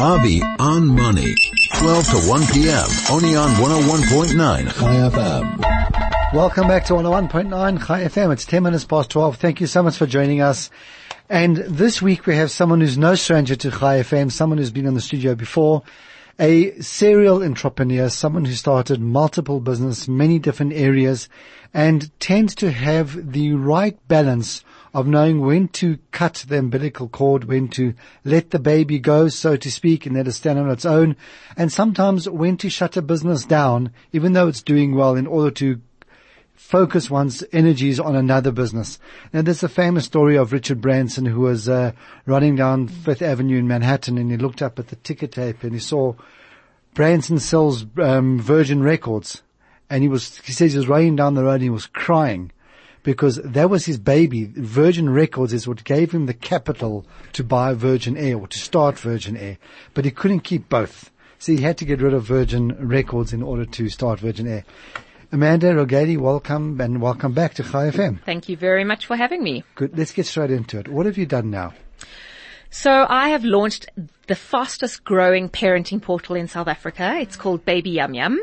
Avi on Money. 12 to 1 p.m. Only on 101.9 Chai FM. Welcome back to 101.9 Chai FM. It's 10 minutes past 12. Thank you so much for joining us. And this week we have someone who's no stranger to Chai FM, someone who's been on the studio before, a serial entrepreneur, someone who started multiple business, many different areas, and tends to have the right balance of knowing when to cut the umbilical cord, when to let the baby go, so to speak, and let it stand on its own, and sometimes when to shut a business down, even though it's doing well, in order to focus one's energies on another business. Now there's a famous story of Richard Branson who was uh, running down Fifth Avenue in Manhattan and he looked up at the ticker tape and he saw Branson sells um, Virgin Records and he was he says he was running down the road and he was crying because that was his baby. Virgin Records is what gave him the capital to buy Virgin Air or to start Virgin Air, but he couldn't keep both. So he had to get rid of Virgin Records in order to start Virgin Air. Amanda Rogaly, welcome and welcome back to Chai FM. Thank you very much for having me. Good. Let's get straight into it. What have you done now? So I have launched the fastest growing parenting portal in South Africa. It's called Baby Yum Yum.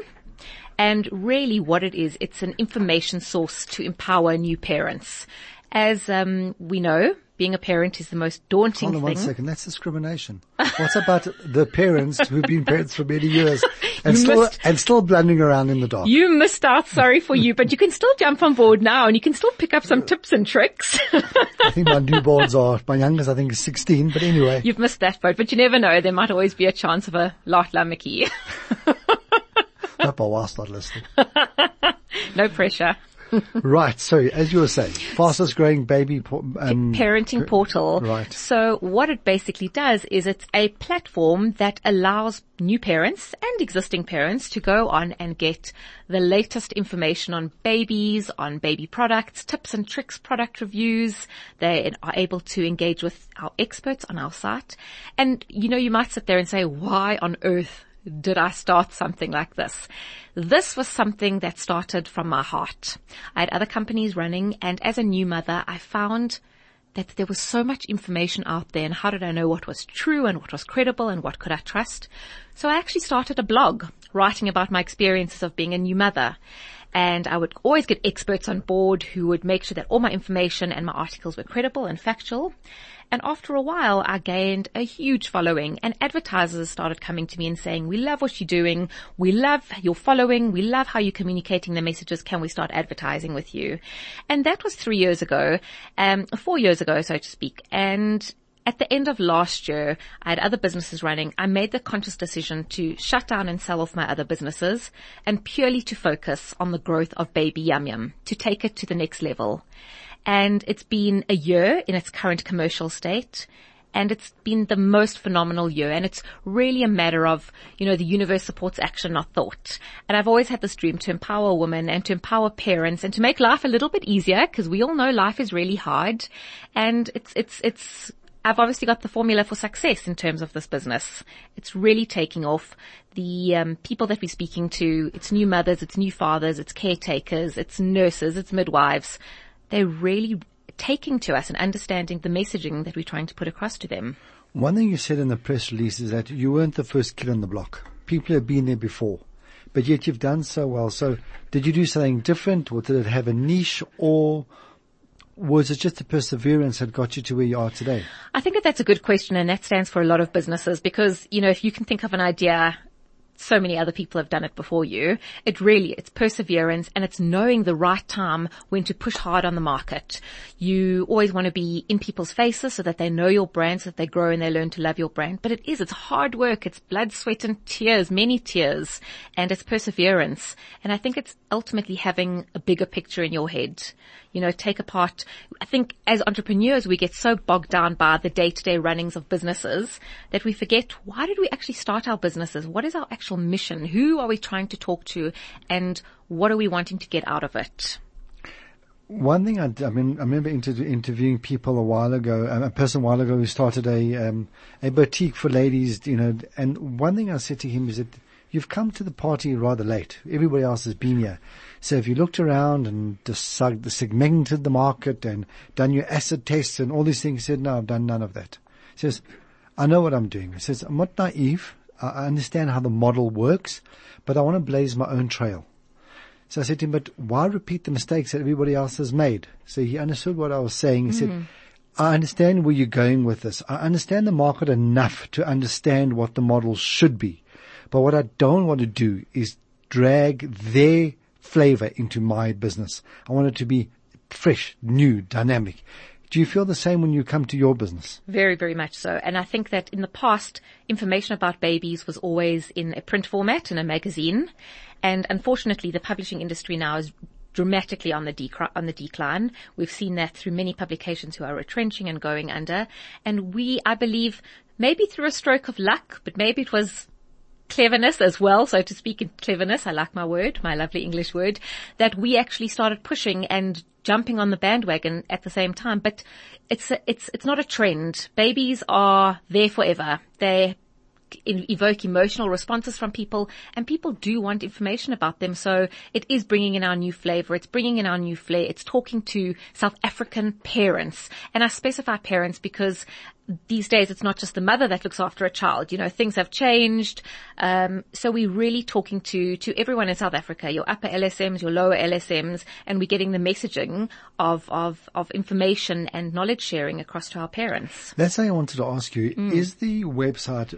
And really what it is, it's an information source to empower new parents. As um, we know, being a parent is the most daunting Hold on thing. one second. That's discrimination. what about the parents who've been parents for many years and You still, missed- and still blundering around in the dark? You missed out, sorry for you, but you can still jump on board now and you can still pick up some tips and tricks. I think my newborns are, my youngest I think is 16, but anyway. You've missed that boat, but you never know. There might always be a chance of a laatlammetjie. hope my wife's not listening. no pressure. Right. So as you were saying, fastest growing baby, um, parenting portal. right. So what it basically does is it's a platform that allows new parents and existing parents to go on and get the latest information on babies, on baby products, tips and tricks, product reviews. They are able to engage with our experts on our site. And you know, you might sit there and say, why on earth did I start something like this? This was something that started from my heart. I had other companies running and as a new mother, I found that there was so much information out there and how did I know what was true and what was credible and what could I trust? So I actually started a blog writing about my experiences of being a new mother. And I would always get experts on board who would make sure that all my information and my articles were credible and factual. And after a while, I gained a huge following and advertisers started coming to me and saying, we love what you're doing. We love your following. We love how you're communicating the messages. Can we start advertising with you? And that was three years ago, um, four years ago, so to speak. And at the end of last year, I had other businesses running. I made the conscious decision to shut down and sell off my other businesses and purely to focus on the growth of Baby Yum Yum, to take it to the next level. And it's been a year in its current commercial state. And it's been the most phenomenal year. And it's really a matter of, you know, the universe supports action, not thought. And I've always had this dream to empower women and to empower parents and to make life a little bit easier because we all know life is really hard. And it's, it's, it's, I've obviously got the formula for success in terms of this business. It's really taking off. The um, people that we're speaking to, it's new mothers, it's new fathers, it's caretakers, it's nurses, it's midwives. They're really taking to us and understanding the messaging that we're trying to put across to them. One thing you said in the press release is that you weren't the first kid on the block. People have been there before, but yet you've done so well. So did you do something different or did it have a niche or was it just the perseverance that got you to where you are today? I think that that's a good question and that stands for a lot of businesses because, you know, if you can think of an idea so many other people have done it before you. It really, it's perseverance and it's knowing the right time when to push hard on the market. You always want to be in people's faces so that they know your brand, so that they grow and they learn to love your brand. But it is, it's hard work. It's blood, sweat and tears, many tears and it's perseverance. And I think it's ultimately having a bigger picture in your head. You know, take apart, I think as entrepreneurs we get so bogged down by the day-to-day runnings of businesses that we forget why did we actually start our businesses? What is our actual mission? Who are we trying to talk to and what are we wanting to get out of it? One thing I, I mean, I remember inter- interviewing people a while ago, a person a while ago who started a um, a boutique for ladies, you know, and one thing I said to him is that you've come to the party rather late. Everybody else has been here. So if you looked around and segmented the market and done your asset tests and all these things, he said, no, I've done none of that. He says, I know what I'm doing. He says, I'm not naive. I I understand how the model works, but I want to blaze my own trail. So I said to him, but why repeat the mistakes that everybody else has made? So he understood what I was saying. He said, mm-hmm. I understand where you're going with this. I understand the market enough to understand what the model should be. But what I don't want to do is drag their flavor into my business. I want it to be fresh, new, dynamic. Do you feel the same when you come to your business? Very, very much so. And I think that in the past, information about babies was always in a print format, in a magazine. And unfortunately, the publishing industry now is dramatically on the, decri- on the decline. We've seen that through many publications who are retrenching and going under. And we, I believe, maybe through a stroke of luck, but maybe it was cleverness as well, so to speak, cleverness, I like my word, my lovely English word, that we actually started pushing and jumping on the bandwagon at the same time. But it's a, it's it's not a trend. Babies are there forever. They evoke emotional responses from people and people do want information about them. So it is bringing in our new flavor. It's bringing in our new flair. It's talking to South African parents and I specify parents because these days it's not just the mother that looks after a child. You know, things have changed. Um, so we're really talking to, to everyone in South Africa, your upper LSMs, your lower LSMs, and we're getting the messaging of, of, of information and knowledge sharing across to our parents. That's how I wanted to ask you. Is the website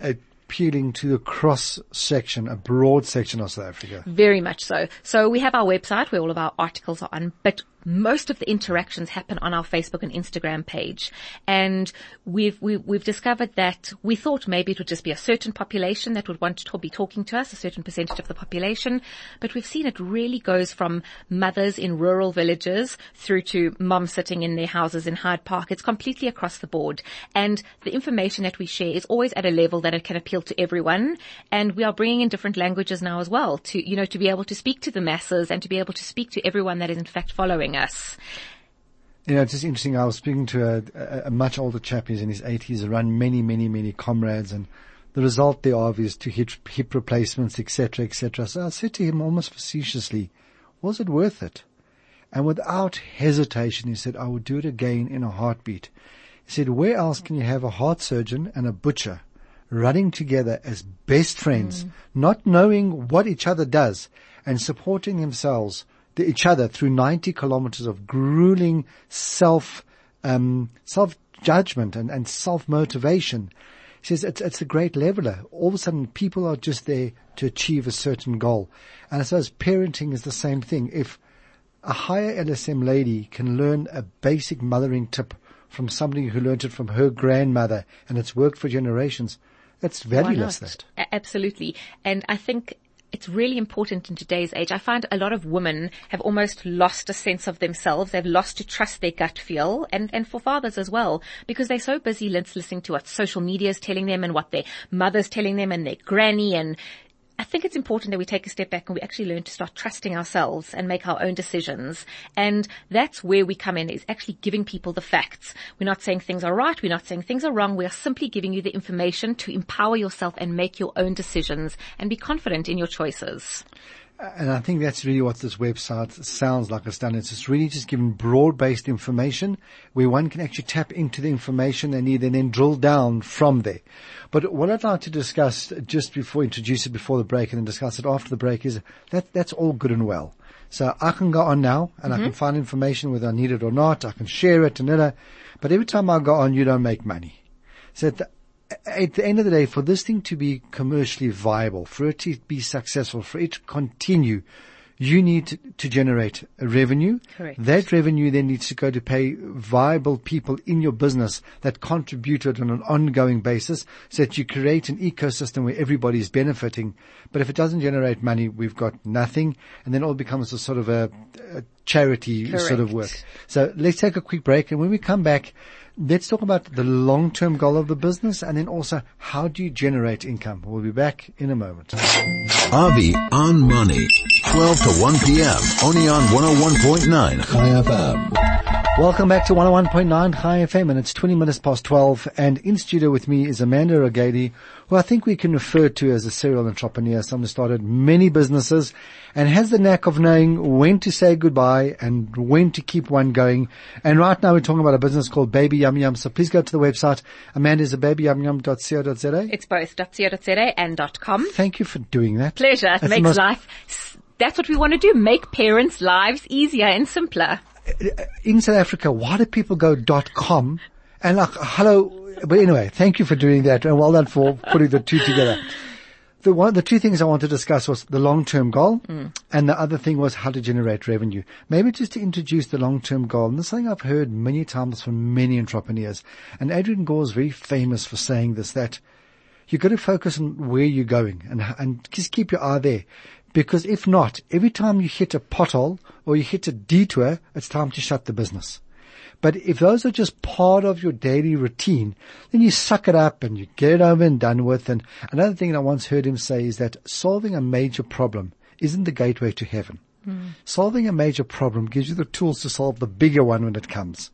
appealing to a cross section, a broad section of South Africa? Very much so. So we have our website where all of our articles are on, but most of the interactions happen on our Facebook and Instagram page. And we've, we, we've discovered that we thought maybe it would just be a certain population that would want to be talking to us, a certain percentage of the population. But we've seen it really goes from mothers in rural villages through to moms sitting in their houses in Hyde Park. It's completely across the board. And the information that we share is always at a level that it can appeal to everyone. And we are bringing in different languages now as well to, you know, to be able to speak to the masses and to be able to speak to everyone that is in fact following us. You know, it's just interesting. I was speaking to a, a, a much older chap. He's in his 80s, around many, many, many comrades, and the result thereof is to hip, hip replacements, etc., etc. So I said to him almost facetiously, was it worth it? And without hesitation, he said, I would do it again in a heartbeat. He said, where else can you have a heart surgeon and a butcher running together as best friends, mm. not knowing what each other does and supporting themselves each other through 90 kilometers of grueling self, um, self judgment and, and self motivation. He says it's, it's a great leveler. All of a sudden people are just there to achieve a certain goal. And I suppose parenting is the same thing. If a higher LSM lady can learn a basic mothering tip from somebody who learned it from her grandmother and it's worked for generations, it's Why valueless that. Absolutely. And I think it's really important in today's age. I find a lot of women have almost lost a sense of themselves. They've lost to trust their gut feel and, and for fathers as well because they're so busy listening to what social media is telling them and what their mother's telling them and their granny and I think it's important that we take a step back and we actually learn to start trusting ourselves and make our own decisions. And that's where we come in is actually giving people the facts. We're not saying things are right. We're not saying things are wrong. We are simply giving you the information to empower yourself and make your own decisions and be confident in your choices. And I think that's really what this website sounds like it's done. It's really just giving broad-based information where one can actually tap into the information they need and then drill down from there. But what I'd like to discuss just before, introduce it before the break and then discuss it after the break is that that's all good and well. So I can go on now and I can mm-hmm. find information whether I need it or not. I can share it and then, but every time I go on, you don't make money. So at the, at the end of the day, for this thing to be commercially viable, for it to be successful, for it to continue, you need to, to generate a revenue. Correct. That revenue then needs to go to pay viable people in your business that contributed on an ongoing basis so that you create an ecosystem where everybody's benefiting. But if it doesn't generate money, we've got nothing. And then it all becomes a sort of a, a charity sort of work. So let's take a quick break. And when we come back, let's talk about the long-term goal of the business and then also how do you generate income? We'll be back in a moment. Avi on Money. 12 to 1 p.m. Only on 101.9 Chai FM. Welcome back to 101.9 Chai FM and it's 20 minutes past 12 and in studio with me is Amanda Rogaly, who I think we can refer to as a serial entrepreneur, someone who started many businesses and has the knack of knowing when to say goodbye and when to keep one going. And right now we're talking about a business called Baby Yum Yum. So please go to the website. Amanda is a babyyumyum.co.za. It's both .co.za and .com. Thank you for doing that. Pleasure. It That's makes most- life, that's what we want to do. Make parents' lives easier and simpler. In South Africa, why do people go dot com? And like, hello, but anyway, thank you for doing that and well done for putting the two together. The one, the two things I want to discuss was the long-term goal mm. and the other thing was how to generate revenue. Maybe just to introduce the long-term goal. And this is something I've heard many times from many entrepreneurs. And Adrian Gore is very famous for saying this, that you've got to focus on where you're going and, and just keep your eye there. Because if not, every time you hit a pothole or you hit a detour, it's time to shut the business. But if those are just part of your daily routine, then you suck it up and you get it over and done with. And another thing that I once heard him say is that solving a major problem isn't the gateway to heaven. Hmm. Solving a major problem gives you the tools to solve the bigger one when it comes.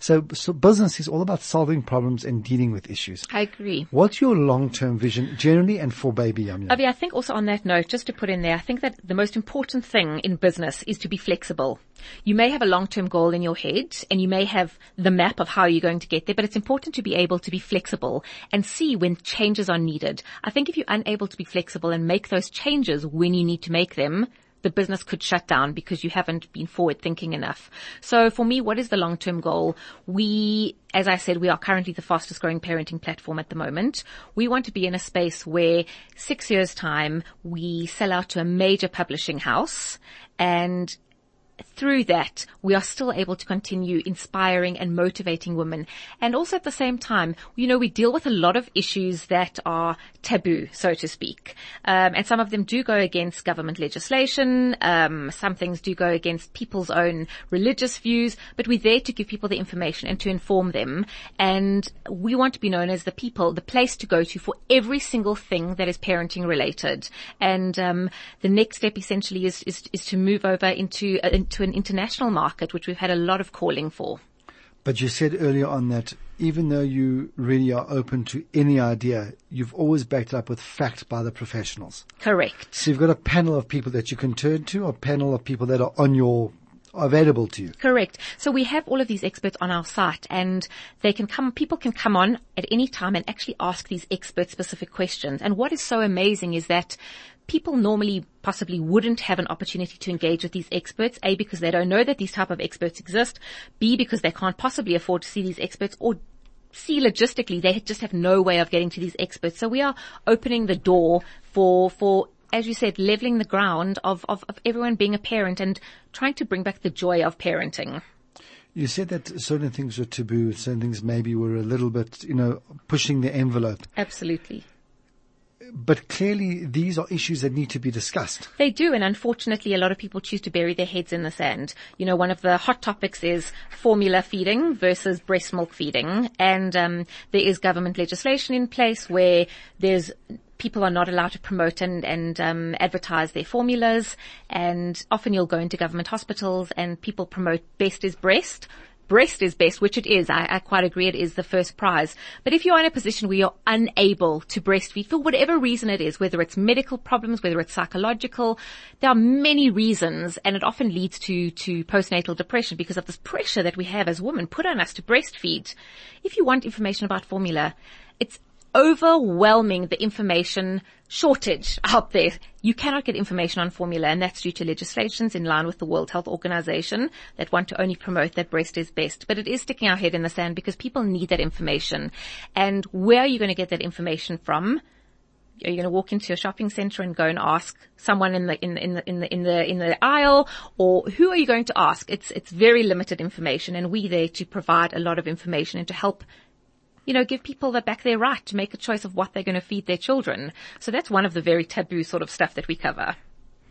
So, so business is all about solving problems and dealing with issues. I agree. What's your long-term vision generally and for Baby Yum Yum? Avi, I think also on that note, just to put in there, I think that the most important thing in business is to be flexible. You may have a long-term goal in your head and you may have the map of how you're going to get there, but it's important to be able to be flexible and see when changes are needed. I think if you're unable to be flexible and make those changes when you need to make them, the business could shut down because you haven't been forward thinking enough. So for me, what is the long-term goal? We, as I said, we are currently the fastest growing parenting platform at the moment. We want to be in a space where six years time, we sell out to a major publishing house and through that, we are still able to continue inspiring and motivating women. And also at the same time, you know, we deal with a lot of issues that are taboo, so to speak. Um, and some of them do go against government legislation. Um, some things do go against people's own religious views, but we're there to give people the information and to inform them. And we want to be known as the people, the place to go to for every single thing that is parenting related. And, um, the next step essentially is, is, is to move over into, into an international market, which we've had a lot of calling for. But you said earlier on that even though you really are open to any idea, you've always backed it up with fact by the professionals. Correct. So you've got a panel of people that you can turn to, a panel of people that are on your, available to you. Correct. So we have all of these experts on our site and they can come, people can come on at any time and actually ask these expert specific questions. And what is so amazing is that people normally possibly wouldn't have an opportunity to engage with these experts, A, because they don't know that these type of experts exist, B, because they can't possibly afford to see these experts, or C, logistically, they just have no way of getting to these experts. So we are opening the door for, for, as you said, leveling the ground of, of, of everyone being a parent and trying to bring back the joy of parenting. You said that certain things were taboo, certain things maybe were a little bit, you know, pushing the envelope. Absolutely. But clearly these are issues that need to be discussed. They do, and unfortunately, a lot of people choose to bury their heads in the sand. You know, one of the hot topics is formula feeding versus breast milk feeding, and um, there is government legislation in place where there's people are not allowed to promote and and um, advertise their formulas, and often you'll go into government hospitals and people promote best is breast breast is best, which it is. I, I, quite agree it is the first prize. But if you're in a position where you're unable to breastfeed for whatever reason it is, whether it's medical problems, whether it's psychological, there are many reasons and it often leads to, to postnatal depression because of this pressure that we have as women put on us to breastfeed. If you want information about formula, it's overwhelming the information shortage out there. You cannot get information on formula and that's due to legislations in line with the World Health Organization that want to only promote that breast is best. But it is sticking our head in the sand because people need that information. And where are you going to get that information from? Are you going to walk into a shopping center and go and ask someone in the in the in the in the in the, aisle, or who are you going to ask? It's it's very limited information, and we there to provide a lot of information and to help you know, give people the back their right to make a choice of what they're going to feed their children. So that's one of the very taboo sort of stuff that we cover.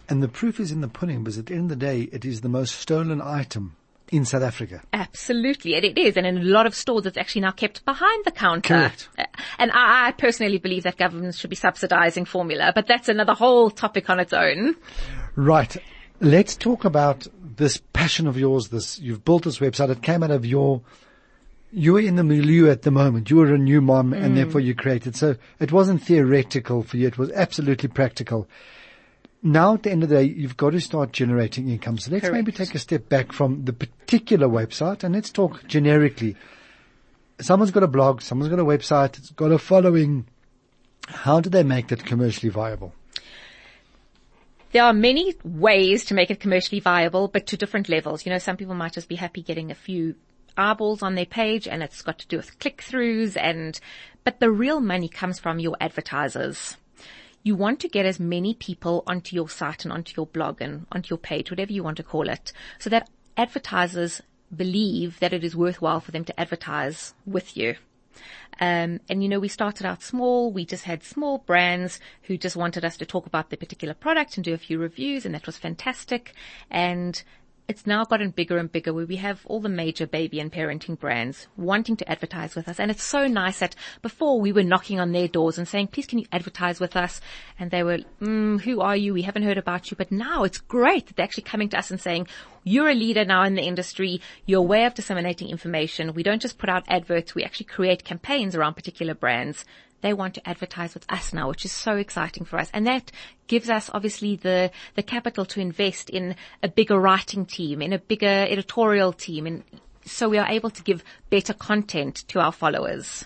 And the proof is in the pudding because at the end of the day, it is the most stolen item in South Africa. Absolutely, and it is. And in a lot of stores, it's actually now kept behind the counter. Correct. Uh, and I, I personally believe that governments should be subsidizing formula, but that's another whole topic on its own. Right. Let's talk about this passion of yours. This you've built this website. It came out of your. You were in the milieu at the moment. You were a new mom, and mm. therefore you created. So it wasn't theoretical for you. It was absolutely practical. Now at the end of the day, you've got to start generating income. So let's maybe take a step back from the particular website and let's talk generically. Someone's got a blog. Someone's got a website. It's got a following. How do they make that commercially viable? There are many ways to make it commercially viable, but to different levels. You know, some people might just be happy getting a few eyeballs on their page and it's got to do with click throughs and, but the real money comes from your advertisers. You want to get as many people onto your site and onto your blog and onto your page, whatever you want to call it, so that advertisers believe that it is worthwhile for them to advertise with you. Um, and you know, we started out small. We just had small brands who just wanted us to talk about their particular product and do a few reviews, and that was fantastic. And it's now gotten bigger and bigger where we have all the major baby and parenting brands wanting to advertise with us. And it's so nice that before we were knocking on their doors and saying, please can you advertise with us? And they were, mm, who are you? We haven't heard about you. But now it's great that they're actually coming to us and saying, you're a leader now in the industry. You're way of disseminating information. We don't just put out adverts. We actually create campaigns around particular brands. They want to advertise with us now, which is so exciting for us. And that gives us obviously the, the capital to invest in a bigger writing team, in a bigger editorial team. And so we are able to give better content to our followers.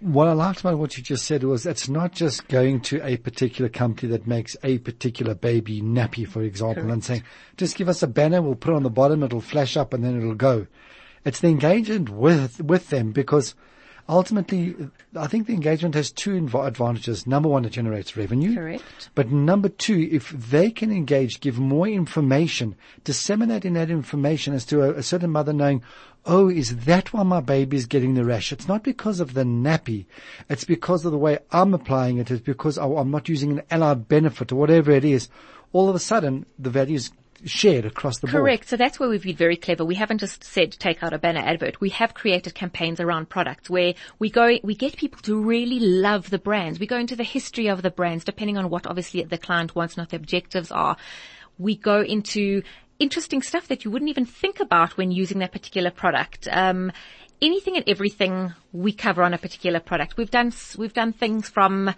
What I liked about what you just said was it's not just going to a particular company that makes a particular baby nappy, for example, and saying, just give us a banner, we'll put it on the bottom, it'll flash up and then it'll go. It's the engagement with, with them because ultimately I think the engagement has two inv- advantages. Number one, it generates revenue. Correct. But number two, if they can engage, give more information, disseminating that information as to a, a certain mother knowing, oh, is that why my baby is getting the rash? It's not because of the nappy. It's because of the way I'm applying it. It's because oh, I'm not using an allied benefit or whatever it is. All of a sudden, the value is shared across the board. Correct. So that's where we've been very clever. We haven't just said take out a banner advert. We have created campaigns around products where we go, we get people to really love the brands. We go into the history of the brands, depending on what obviously the client wants and what the objectives are. We go into interesting stuff that you wouldn't even think about when using that particular product. Um, anything and everything we cover on a particular product. We've done we've done things from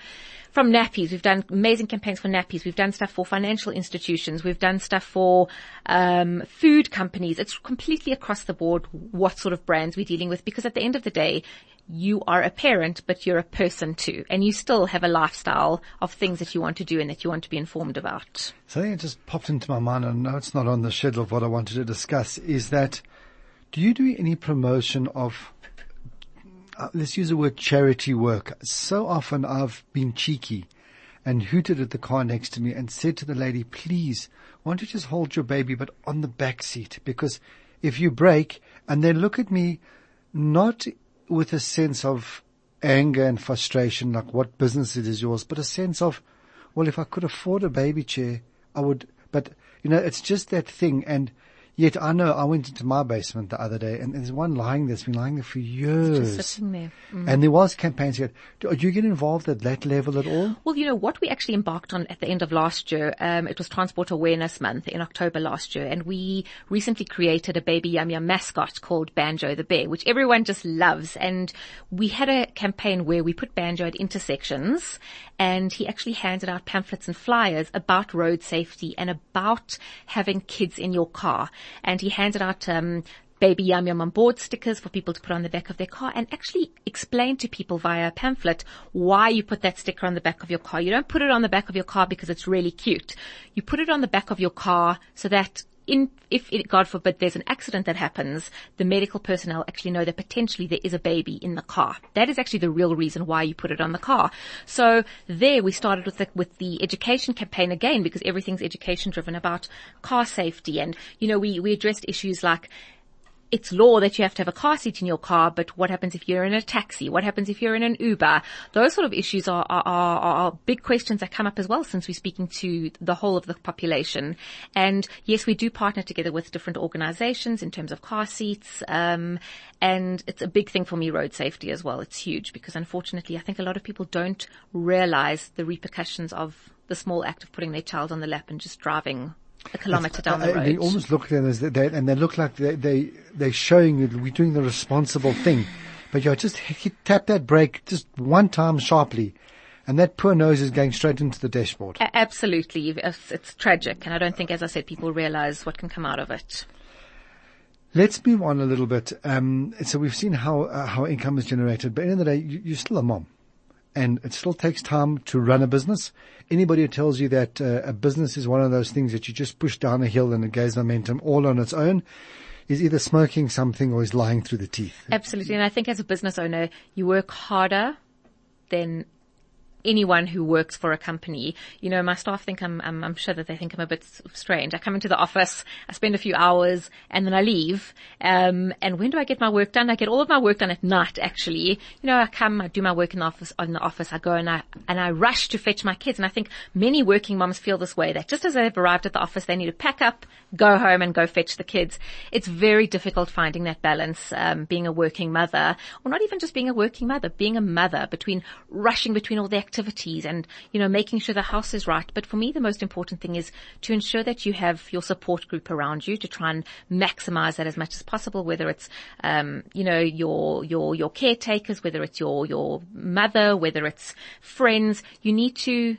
from nappies. We've done amazing campaigns for nappies. We've done stuff for financial institutions. We've done stuff for um, food companies. It's completely across the board what sort of brands we're dealing with because at the end of the day, you are a parent, but you're a person too, and you still have a lifestyle of things that you want to do and that you want to be informed about. Something that just popped into my mind, and know it's not on the schedule of what I wanted to discuss, is that do you do any promotion of, uh, let's use the word charity work? So often I've been cheeky and hooted at the car next to me and said to the lady, please, why don't you just hold your baby, but on the back seat? Because if you break, and they look at me not with a sense of anger and frustration, like what business it is yours, but a sense of, well, if I could afford a baby chair, I would, but you know, it's just that thing. And yet I know I went into my basement the other day and there's one lying there, it's been lying there for years. Just sitting there. And there was campaigns here. Do do you get involved at that level at all? Well, you know, what we actually embarked on at the end of last year, um, it was Transport Awareness Month in October last year, and we recently created a baby yum yum mascot called Banjo the Bear, which everyone just loves. And we had a campaign where we put Banjo at intersections, and he actually handed out pamphlets and flyers about road safety and about having kids in your car. And he handed out, um, baby yum yum on board stickers for people to put on the back of their car and actually explain to people via a pamphlet why you put that sticker on the back of your car. You don't put it on the back of your car because it's really cute. You put it on the back of your car so that in, if it, God forbid there's an accident that happens, the medical personnel actually know that potentially there is a baby in the car. That is actually the real reason why you put it on the car. So there we started with the, with the education campaign again because everything's education driven about car safety and, you know, we, we addressed issues like it's law that you have to have a car seat in your car, but what happens if you're in a taxi? What happens if you're in an Uber? Those sort of issues are, are, are, are big questions that come up as well since we're speaking to the whole of the population. And yes, we do partner together with different organizations in terms of car seats. Um, and it's a big thing for me, road safety as well. It's huge because unfortunately I think a lot of people don't realize the repercussions of the small act of putting their child on the lap and just driving a kilometer down the Uh, They almost look at them as they, and they look like they, they, they're showing you we're doing the responsible thing. But you just hit, tap that brake just one time sharply and that poor nose is going straight into the dashboard. A- Absolutely. It's, it's tragic. And I don't think, as I said, people realize what can come out of it. Let's move on a little bit. Um, so we've seen how uh, how income is generated, but at the end of the day, you, you're still a mom, and it still takes time to run a business. Anybody who tells you that uh, a business is one of those things that you just push down a hill and it gains momentum all on its own, is either smoking something or is lying through the teeth. Absolutely. And I think as a business owner, you work harder than anyone who works for a company. You know, my staff think I'm, I'm, I'm sure that they think I'm a bit strange. I come into the office, I spend a few hours and then I leave. Um, and when do I get my work done? I get all of my work done at night, actually. You know, I come, I do my work in the office, in the office, I go and I, and I rush to fetch my kids. And I think many working moms feel this way that just as they've arrived at the office, they need to pack up, go home and go fetch the kids. It's very difficult finding that balance, um, being a working mother or not even just being a working mother, being a mother between rushing between all the activities and, you know, making sure the house is right. But for me, the most important thing is to ensure that you have your support group around you to try and maximize that as much as possible, whether it's, um, you know, your, your, your caretakers, whether it's your, your mother, whether it's friends. You need to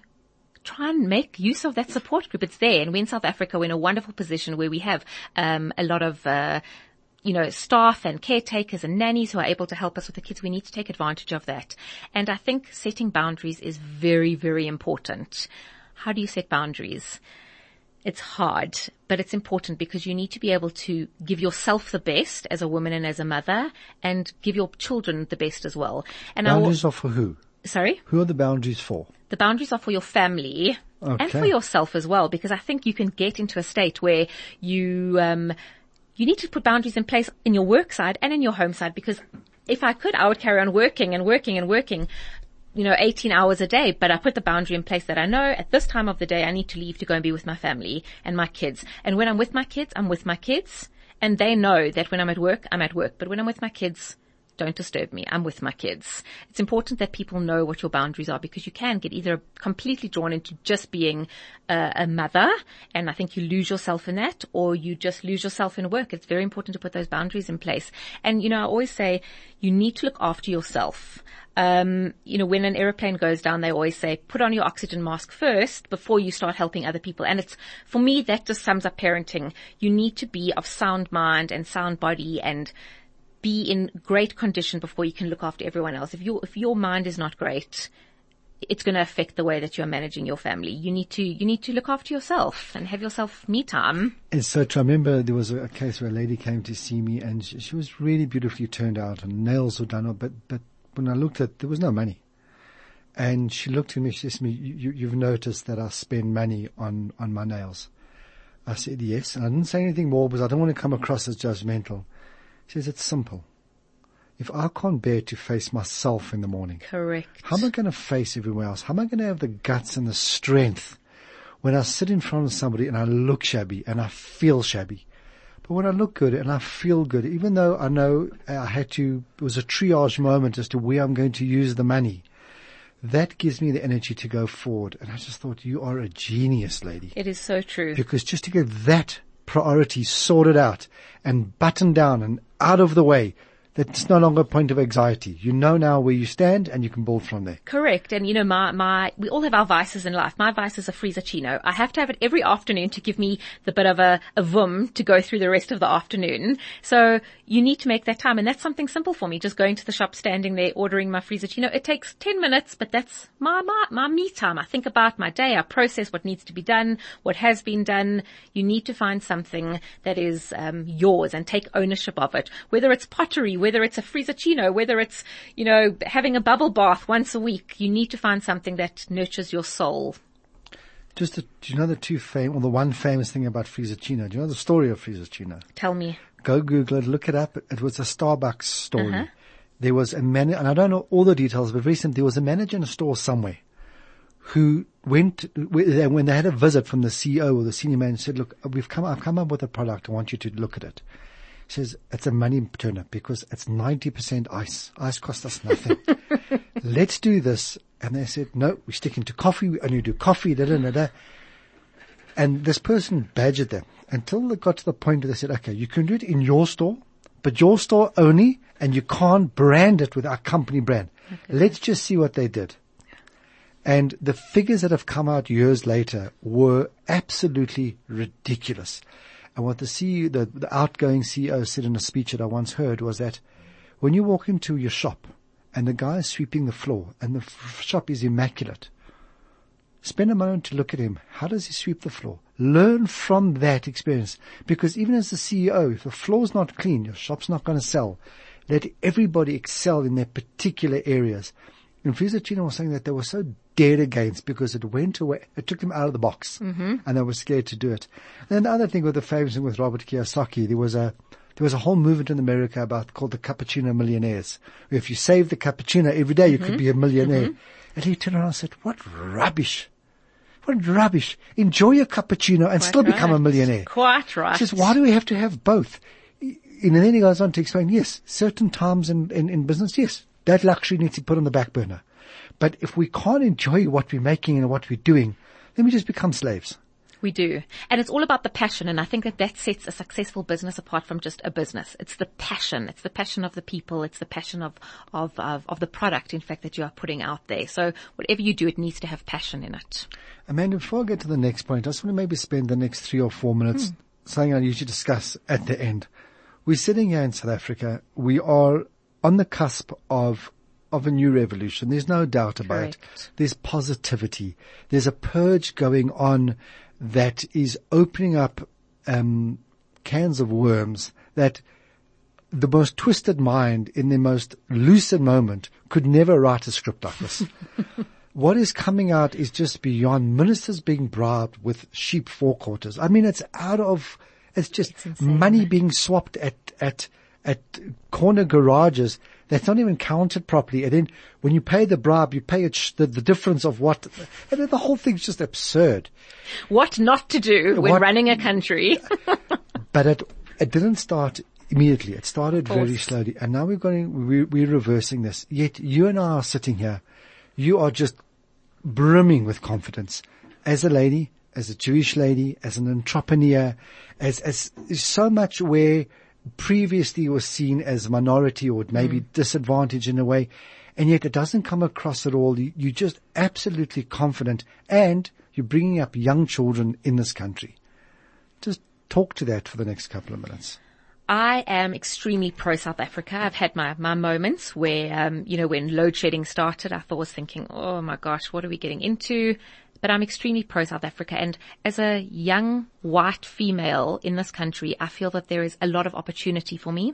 try and make use of that support group. It's there. And we in South Africa, we're in a wonderful position where we have, um, a lot of, uh, you know, staff and caretakers and nannies who are able to help us with the kids. We need to take advantage of that. And I think setting boundaries is very, very important. How do you set boundaries? It's hard, but it's important because you need to be able to give yourself the best as a woman and as a mother and give your children the best as well. And I, will- Boundaries are for who? sorry? Who are the boundaries for? the boundaries are for your family and for yourself as well, because I think you can get into a state where you, um, you need to put boundaries in place in your work side and in your home side, because if I could, I would carry on working and working and working, you know, 18 hours a day, but I put the boundary in place that I know at this time of the day I need to leave to go and be with my family and my kids. And when I'm with my kids, I'm with my kids and they know that when I'm at work, I'm at work. But when I'm with my kids, don't disturb me. I'm with my kids. It's important that people know what your boundaries are because you can get either completely drawn into just being a, a mother and I think you lose yourself in that or you just lose yourself in work. It's very important to put those boundaries in place. And you know, I always say you need to look after yourself. Um, you know, when an airplane goes down, they always say, put on your oxygen mask first before you start helping other people. And it's, for me, that just sums up parenting. You need to be of sound mind and sound body and be in great condition before you can look after everyone else. If your, if your mind is not great, it's going to affect the way that you're managing your family. You need to, you need to look after yourself and have yourself me time. And so I remember there was a, a case where a lady came to see me and she, she was really beautifully turned out and nails were done up, but, but when I looked at, there was no money. And she looked at me, she said to me, you, you've noticed that I spend money on, on my nails. I said, yes. And I didn't say anything more because I don't want to come across as judgmental. She says, it's simple. If I can't bear to face myself in the morning, Correct. how am I going to face everyone else? How am I going to have the guts and the strength when I sit in front of somebody and I look shabby and I feel shabby? But when I look good and I feel good, even though I know I had to, it was a triage moment as to where I'm going to use the money, that gives me the energy to go forward. And I just thought, you are a genius, lady. It is so true. Because just to get that priority sorted out and buttoned down and out of the way, that's no longer a point of anxiety. You know now where you stand and you can build from there. Correct. And you know, my, my, we all have our vices in life. My vice is a Friezacino. I have to have it every afternoon to give me the bit of a, a vum to go through the rest of the afternoon. So you need to make that time. And that's something simple for me. Just going to the shop, standing there, ordering my Friezacino. It takes 10 minutes, but that's my, my, my me time. I think about my day. I process what needs to be done, what has been done. You need to find something that is, um, yours and take ownership of it. Whether it's pottery, whether it's a Friezacino, whether it's, you know, having a bubble bath once a week, you need to find something that nurtures your soul. Just the, do you know the two fam or the one famous thing about Friezacino? Do you know the story of Friezacino? Tell me. Go Google it, look it up. It was a Starbucks story. Uh-huh. There was a man, and I don't know all the details, but recently there was a manager in a store somewhere who went when they had a visit from the CEO or the senior manager said, "Look, we've come, I've come up with a product. I want you to look at it." Says it's a money turner because it's ninety percent ice. Ice costs us nothing. Let's do this. And they said, "No, we're sticking to coffee. We only do coffee." Da da da da. And this person badgered them until they got to the point where they said, okay, you can do it in your store, but your store only, and you can't brand it with our company brand. Let's just see what they did. And the figures that have come out years later were absolutely ridiculous. And what the CEO, the, the outgoing CEO said in a speech that I once heard was that when you walk into your shop and the guy is sweeping the floor and the f- shop is immaculate, spend a moment to look at him. How does he sweep the floor? Learn from that experience. Because even as the CEO, if the floor's not clean, your shop's not going to sell. Let everybody excel in their particular areas. And Chino was saying that they were so dead against because it went away, it took them out of the box mm-hmm. and they were scared to do it. And the other thing with the famous thing with Robert Kiyosaki, there was a, there was a whole movement in America about called the cappuccino millionaires. If you save the cappuccino every day, you could mm-hmm. be a millionaire. Mm-hmm. And he turned around and said, what rubbish. What rubbish. Enjoy your cappuccino and still become a millionaire. Quite right. He says, why do we have to have both? And then he goes on to explain, yes, certain times in, in, in business, yes, that luxury needs to be put on the back burner. But if we can't enjoy what we're making and what we're doing, then we just become slaves. We do. And it's all about the passion. And I think that that sets a successful business apart from just a business. It's the passion. It's the passion of the people. It's the passion of, of, of, of the product, in fact, that you are putting out there. So whatever you do, it needs to have passion in it. Amanda, before I get to the next point, I just want to maybe spend the next three or four minutes hmm. something I usually discuss at the end. We're sitting here in South Africa. We are on the cusp of of a new revolution. There's no doubt about it. There's positivity. There's a purge going on that is opening up um, cans of worms that the most twisted mind in the most lucid moment could never write a script like this. what is coming out is just beyond ministers being bribed with sheep forequarters. I mean, it's out of, it's just insane, money being swapped at, at, at corner garages that's not even counted properly. And then when you pay the bribe, you pay it sh- the, the difference of what, and then the whole thing's just absurd. What not to do when What- running a country. But it, it didn't start immediately. It started very slowly. And now we're going, we're, we're reversing this. Yet you and I are sitting here. You are just brimming with confidence as a lady, as a Jewish lady, as an entrepreneur, as, as so much where previously was seen as minority or maybe disadvantaged in a way. And yet it doesn't come across at all. You, you're just absolutely confident and you're bringing up young children in this country. Just talk to that for the next couple of minutes. I am extremely pro South Africa. I've had my, my moments where, um, you know, when load shedding started, I thought was thinking, oh my gosh, what are we getting into? But I'm extremely pro South Africa. And as a young white female in this country, I feel that there is a lot of opportunity for me.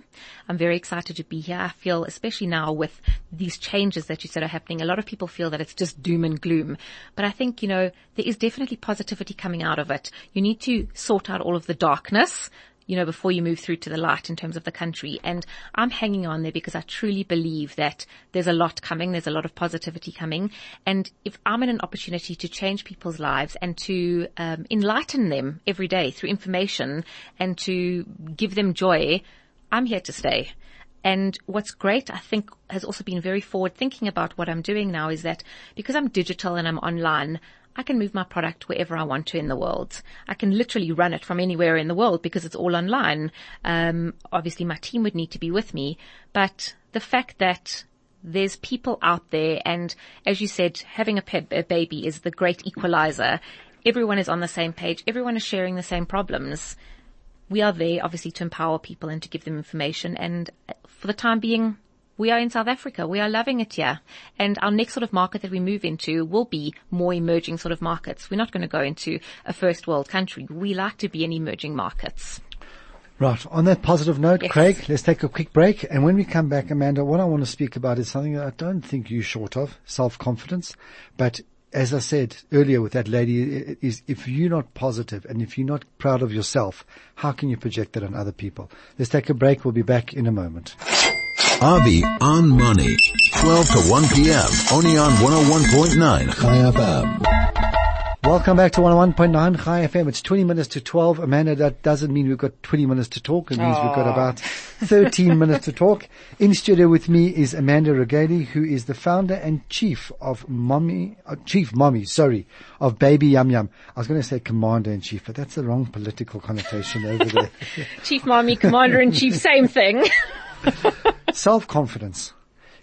I'm very excited to be here. I feel, especially now with these changes that you said are happening, a lot of people feel that it's just doom and gloom. But I think, you know, there is definitely positivity coming out of it. You need to sort out all of the darkness you know, before you move through to the light in terms of the country. And I'm hanging on there because I truly believe that there's a lot coming. There's a lot of positivity coming. And if I'm in an opportunity to change people's lives and to um, enlighten them every day through information and to give them joy, I'm here to stay. And what's great, I think, has also been very forward thinking about what I'm doing now is that because I'm digital and I'm online, I can move my product wherever I want to in the world. I can literally run it from anywhere in the world because it's all online. Um, obviously my team would need to be with me, but the fact that there's people out there and as you said, having a pet, a baby is the great equalizer. Everyone is on the same page. Everyone is sharing the same problems. We are there obviously to empower people and to give them information. And for the time being, we are in South Africa. We are loving it here. And our next sort of market that we move into will be more emerging sort of markets. We're not going to go into a first world country. We like to be in emerging markets. Right. On that positive note, Yes. Craig, let's take a quick break. And when we come back, Amanda, what I want to speak about is something that I don't think you're short of, self-confidence. But as I said earlier with that lady, is if you're not positive and if you're not proud of yourself, how can you project that on other people? Let's take a break. We'll be back in a moment. Avi on Money. 12 to 1 p.m. Only on 101.9 Chai FM. Welcome back to 101.9 Chai FM. It's 20 minutes to 12. Amanda, that doesn't mean we've got 20 minutes to talk. It means we've got about 13 minutes to talk. In studio with me is Amanda Rogaly, who is the founder and chief of Mommy, uh, chief mommy, sorry, of Baby Yum Yum. I was going to say commander in chief, but that's the wrong political connotation over there. Chief Mommy, Commander in Chief, same thing. Self-confidence.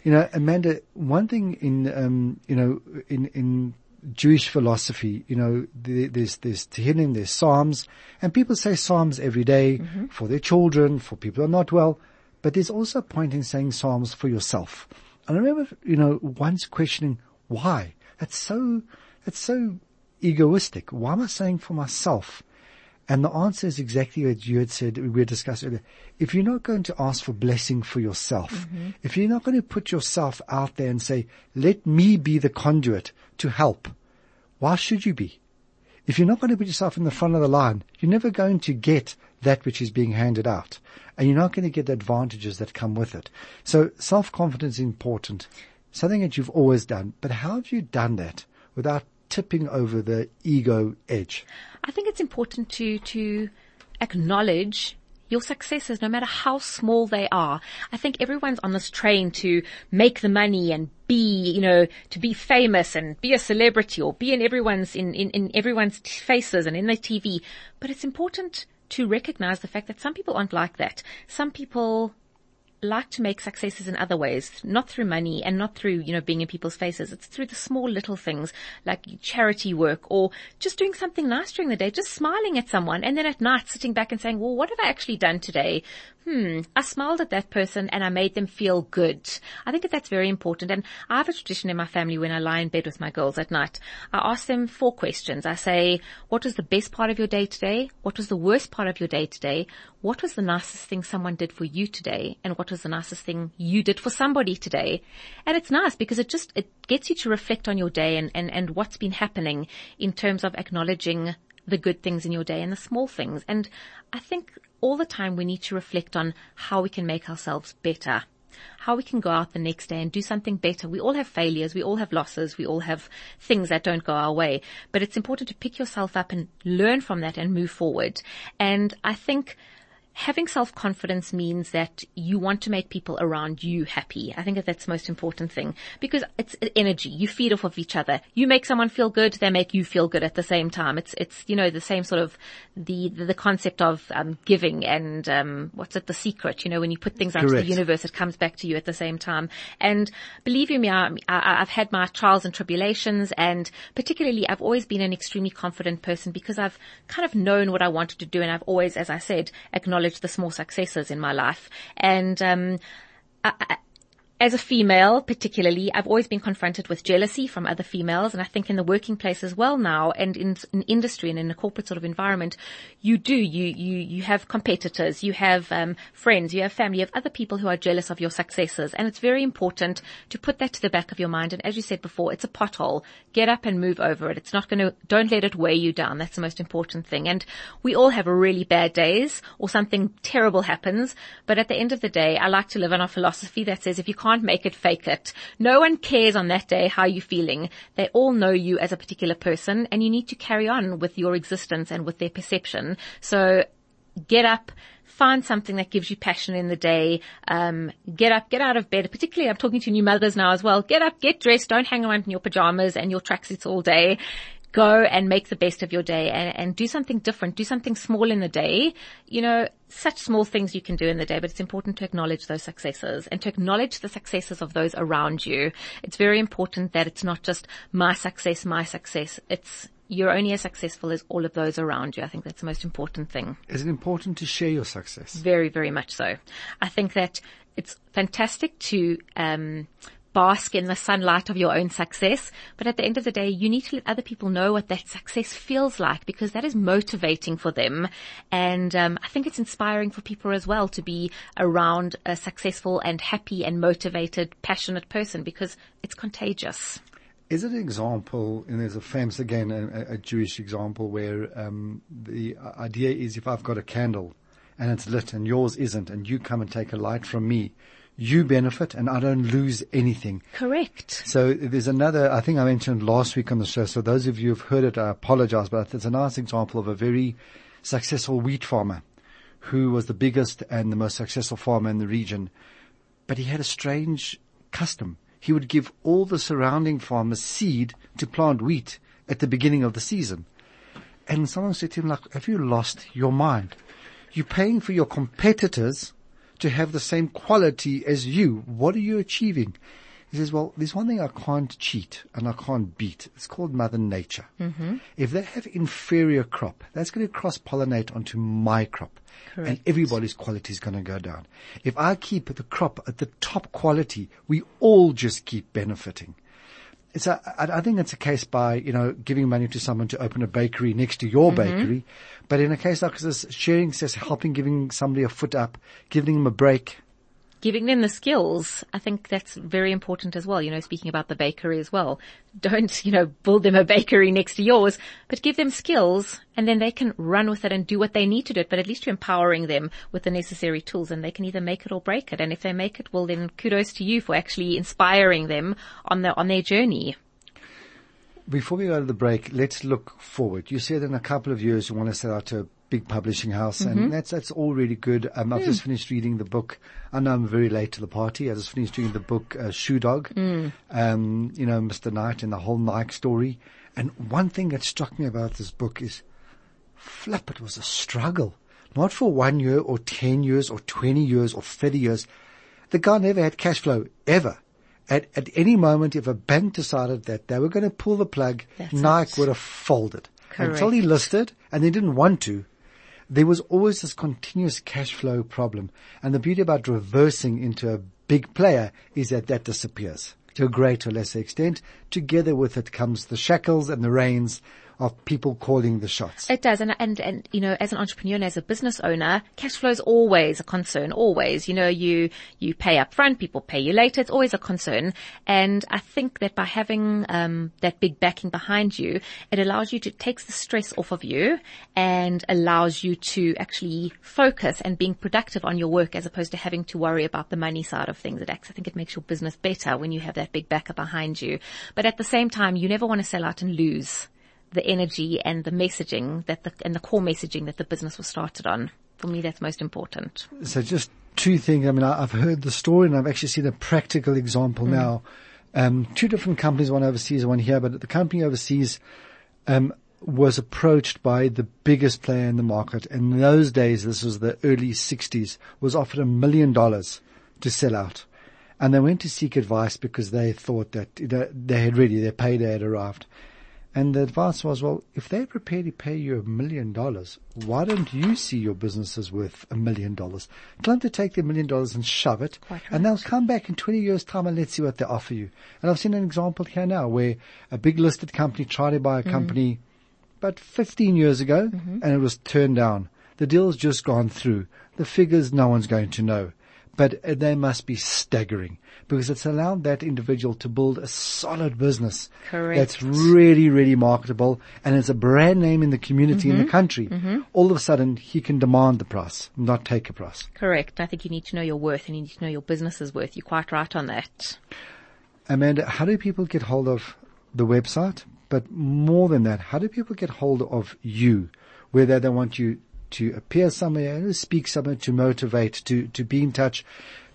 You know, Amanda, one thing in, um, you know, in, in Jewish philosophy, you know, there's, there's Tehillim, there's Psalms, and people say Psalms every day Mm-hmm. for their children, for people who are not well, but there's also a point in saying Psalms for yourself. And I remember, you know, once questioning why. That's so, that's so egoistic. Why am I saying for myself? And the answer is exactly what you had said, we had discussed earlier. If you're not going to ask for blessing for yourself, mm-hmm. if you're not going to put yourself out there and say, let me be the conduit to help, why should you be? If you're not going to put yourself in the front of the line, you're never going to get that which is being handed out. And you're not going to get the advantages that come with it. So self-confidence is important. Something that you've always done. But how have you done that without tipping over the ego edge? I think it's important to, to acknowledge your successes, no matter how small they are. I think everyone's on this train to make the money and be, you know, to be famous and be a celebrity or be in everyone's, in, in, in everyone's faces and in their TV. But it's important to recognize the fact that some people aren't like that. Some people like to make successes in other ways, not through money and not through, you know, being in people's faces. It's through the small little things like charity work or just doing something nice during the day, just smiling at someone and then at night sitting back and saying, well, what have I actually done today? Hmm, I smiled at that person and I made them feel good. I think that that's very important. And I have a tradition in my family when I lie in bed with my girls at night. I ask them four questions. I say, what was the best part of your day today? What was the worst part of your day today? What was the nicest thing someone did for you today? And what was the nicest thing you did for somebody today? And it's nice because it just, it gets you to reflect on your day and, and, and what's been happening in terms of acknowledging the good things in your day and the small things. And I think all the time we need to reflect on how we can make ourselves better. How we can go out the next day and do something better. We all have failures. We all have losses. We all have things that don't go our way. But it's important to pick yourself up and learn from that and move forward. And I think having self-confidence means that you want to make people around you happy. I think that that's the most important thing because it's energy. You feed off of each other. You make someone feel good, they make you feel good at the same time. It's, it's, you know, the same sort of the, the, concept of, um, giving and, um, what's it, the secret, you know, when you put things out to the universe, it comes back to you at the same time. And believe you me, I, I, I've had my trials and tribulations and particularly I've always been an extremely confident person because I've kind of known what I wanted to do and I've always, as I said, acknowledged the small successes in my life. And, um, I, as a female, particularly, I've always been confronted with jealousy from other females, and I think in the working place as well now, and in, in industry and in a corporate sort of environment, you do you you you have competitors, you have um, friends, you have family, you have other people who are jealous of your successes, and it's very important to put that to the back of your mind. And as you said before, it's a pothole. Get up and move over it. It's not going to. Don't let it weigh you down. That's the most important thing. And we all have really bad days, or something terrible happens. But at the end of the day, I like to live on a philosophy that says if you can't make it, fake it. No one cares on that day how you're feeling. They all know you as a particular person and you need to carry on with your existence and with their perception. So get up, find something that gives you passion in the day. Um, get up, get out of bed. Particularly, I'm talking to new mothers now as well. Get up, get dressed. Don't hang around in your pajamas and your tracksuits all day. Go and make the best of your day and, and do something different. Do something small in the day. You know, such small things you can do in the day, but it's important to acknowledge those successes and to acknowledge the successes of those around you. It's very important that it's not just my success, my success. It's you're only as successful as all of those around you. I think that's the most important thing. Is it important to share your success? Very, very much so. I think that it's fantastic to, um, bask in the sunlight of your own success. But at the end of the day, you need to let other people know what that success feels like because that is motivating for them. And um, I think it's inspiring for people as well to be around a successful and happy and motivated, passionate person because it's contagious. Is it an example, and there's a famous, again, a, a Jewish example where um, the idea is if I've got a candle and it's lit and yours isn't and you come and take a light from me, you benefit and I don't lose anything. Correct. So there's another, I think I mentioned last week on the show, so those of you who've heard it, I apologize, but it's a nice example of a very successful wheat farmer who was the biggest and the most successful farmer in the region. But he had a strange custom. He would give all the surrounding farmers seed to plant wheat at the beginning of the season. And someone said to him, like, have you lost your mind? You're paying for your competitors to have the same quality as you. What are you achieving? He says, well, there's one thing I can't cheat and I can't beat. It's called Mother Nature. Mm-hmm. If they have inferior crop, that's going to cross-pollinate onto my crop. Correct. And everybody's quality is going to go down. If I keep the crop at the top quality, we all just keep benefiting. It's a, I I think it's a case by, you know, giving money to someone to open a bakery next to your mm-hmm. bakery. But in a case like this, sharing says helping giving somebody a foot up, giving them a break. Giving them the skills, I think that's very important as well. You know, speaking about the bakery as well. Don't, you know, build them a bakery next to yours, but give them skills and then they can run with it and do what they need to do it. But at least you're empowering them with the necessary tools and they can either make it or break it. And if they make it, well then kudos to you for actually inspiring them on the, on their journey. Before we go to the break, let's look forward. You said in a couple of years you want to set out to big publishing house, and that's that's all really good. Um, I've just finished reading the book. I know I'm very late to the party. I just finished reading the book uh, Shoe Dog. Um, you know, Mr. Knight and the whole Nike story. And one thing that struck me about this book is, flip, it was a struggle. Not for one year or ten years or twenty years or thirty years. The guy never had cash flow ever. At, at any moment, if a bank decided that they were going to pull the plug, That's Nike it. would have folded. Until he listed and they didn't want to, there was always this continuous cash flow problem. And the beauty about reversing into a big player is that that disappears to a greater or lesser extent. Together with it comes the shackles and the reins of people calling the shots. It does, and, and and you know, as an entrepreneur and as a business owner, cash flow is always a concern. Always, you know, you you pay up front, people pay you later. It's always a concern, and I think that by having um, that big backing behind you, it allows you to takes the stress off of you and allows you to actually focus and being productive on your work as opposed to having to worry about the money side of things. It acts, I think it makes your business better when you have that big backer behind you. But at the same time, you never want to sell out and lose the energy and the messaging that the, and the core messaging that the business was started on. For me, that's most important. So just two things. I mean, I, I've heard the story and I've actually seen a practical example now. Um, two different companies, one overseas, one here, but the company overseas, um, was approached by the biggest player in the market. And in those days, this was the early sixties, was offered a million dollars to sell out. And they went to seek advice because they thought that they had really, their payday had arrived. And the advice was, well, if they're prepared to pay you a million dollars, why don't you see your business as worth a million dollars? Tell them to take their million dollars and shove it, Quite and they'll come back in 20 years' time and let's see what they offer you. And I've seen an example here now where a big listed company tried to buy a mm-hmm. company about 15 years ago mm-hmm. and it was turned down. The deal's just gone through. The figures no one's going to know. But uh, they must be staggering because it's allowed that individual to build a solid business Correct. that's really, really marketable and it's a brand name in the community in the country. All of a sudden he can demand the price, not take a price. Correct. I think you need to know your worth and you need to know your business's worth. You're quite right on that. Amanda, how do people get hold of the website? But more than that, how do people get hold of you? Whether they want you to appear somewhere, to speak somewhere, to motivate, to, to be in touch.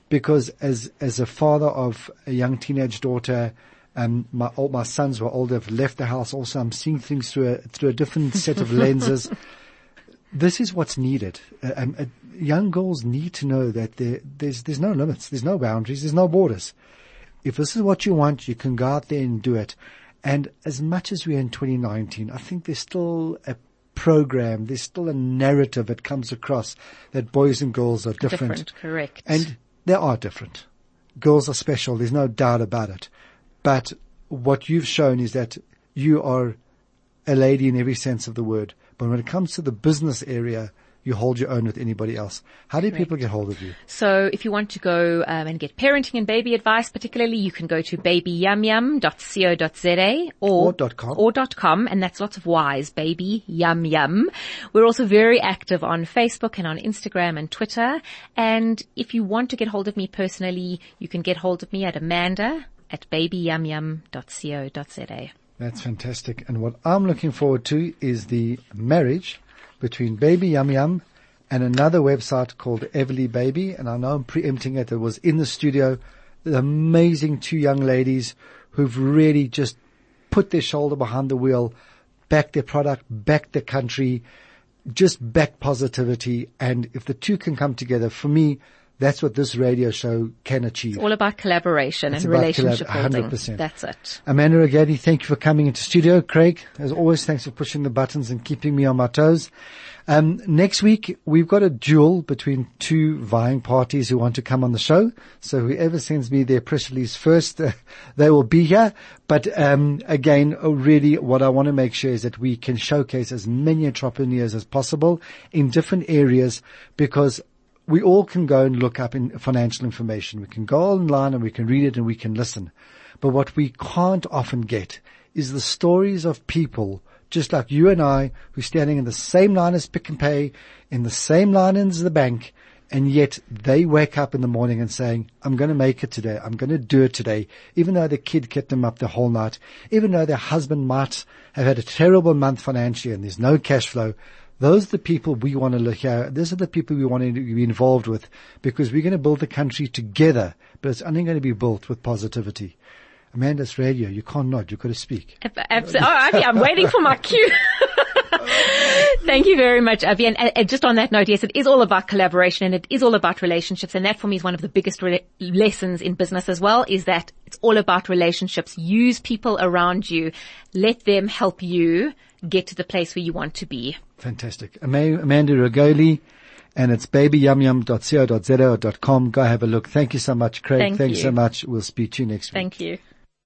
Because as, as a father of a young teenage daughter, um, my, all my sons were older, have left the house also. I'm seeing things through a, through a different set of lenses. This is what's needed. Uh, um, uh, young girls need to know that there, there's, there's no limits, there's no boundaries, there's no borders if this is what you want, you can go out there and do it. And as much as we're in 2019, I think there's still a program, there's still a narrative that comes across that boys and girls are different. Different. Correct. And they are different. Girls are special, there's no doubt about it. But what you've shown is that you are a lady in every sense of the word. But when it comes to the business area, you hold your own with anybody else. How do people get hold of you? So if you want to go um, and get parenting and baby advice, particularly, you can go to babyyumyum.co.za or, Or dot com. or dot com, and that's lots of Y's, baby yum yum. We're also very active on Facebook and on Instagram and Twitter. And if you want to get hold of me personally, you can get hold of me at Amanda at babyyumyum.co.za. That's fantastic. And what I'm looking forward to is the marriage between Baby Yum Yum and another website called Everly Baby. And I know I'm preempting it. It was in the studio. The amazing two young ladies who've really just put their shoulder behind the wheel, backed their product, backed the country, just back positivity. And if the two can come together, for me, that's what this radio show can achieve. It's all about collaboration It's and about relationship collab- building. 100%. That's it. Amanda Rogaly, thank you for coming into studio. Craig, as always, thanks for pushing the buttons and keeping me on my toes. Um, next week, we've got a duel between two vying parties who want to come on the show. So whoever sends me their press release first, uh, they will be here. But um, again, really, what I want to make sure is that we can showcase as many entrepreneurs as possible in different areas because we all can go and look up in financial information. We can go online and we can read it and we can listen. But what we can't often get is the stories of people just like you and I who are standing in the same line as Pick n Pay, in the same line as the bank, and yet they wake up in the morning and saying, I'm going to make it today. I'm going to do it today. Even though the kid kept them up the whole night, even though their husband might have had a terrible month financially and there's no cash flow, those are the people we want to look at. These are the people we want to be involved with because we're going to build the country together, but it's only going to be built with positivity. Amanda's radio. You can't nod. You've got to speak. Absolutely. Oh, I'm waiting for my cue. Thank you very much, Avi. And, and just on that note, yes, it is all about collaboration and it is all about relationships. And that for me is one of the biggest re- lessons in business as well is that it's all about relationships. Use people around you. Let them help you get to the place where you want to be. Fantastic. Amanda Rogaly, and it's babyyumyum.co.za.com. Go have a look. Thank you so much, Craig. Thank Thanks you. so much. We'll speak to you next week. Thank you.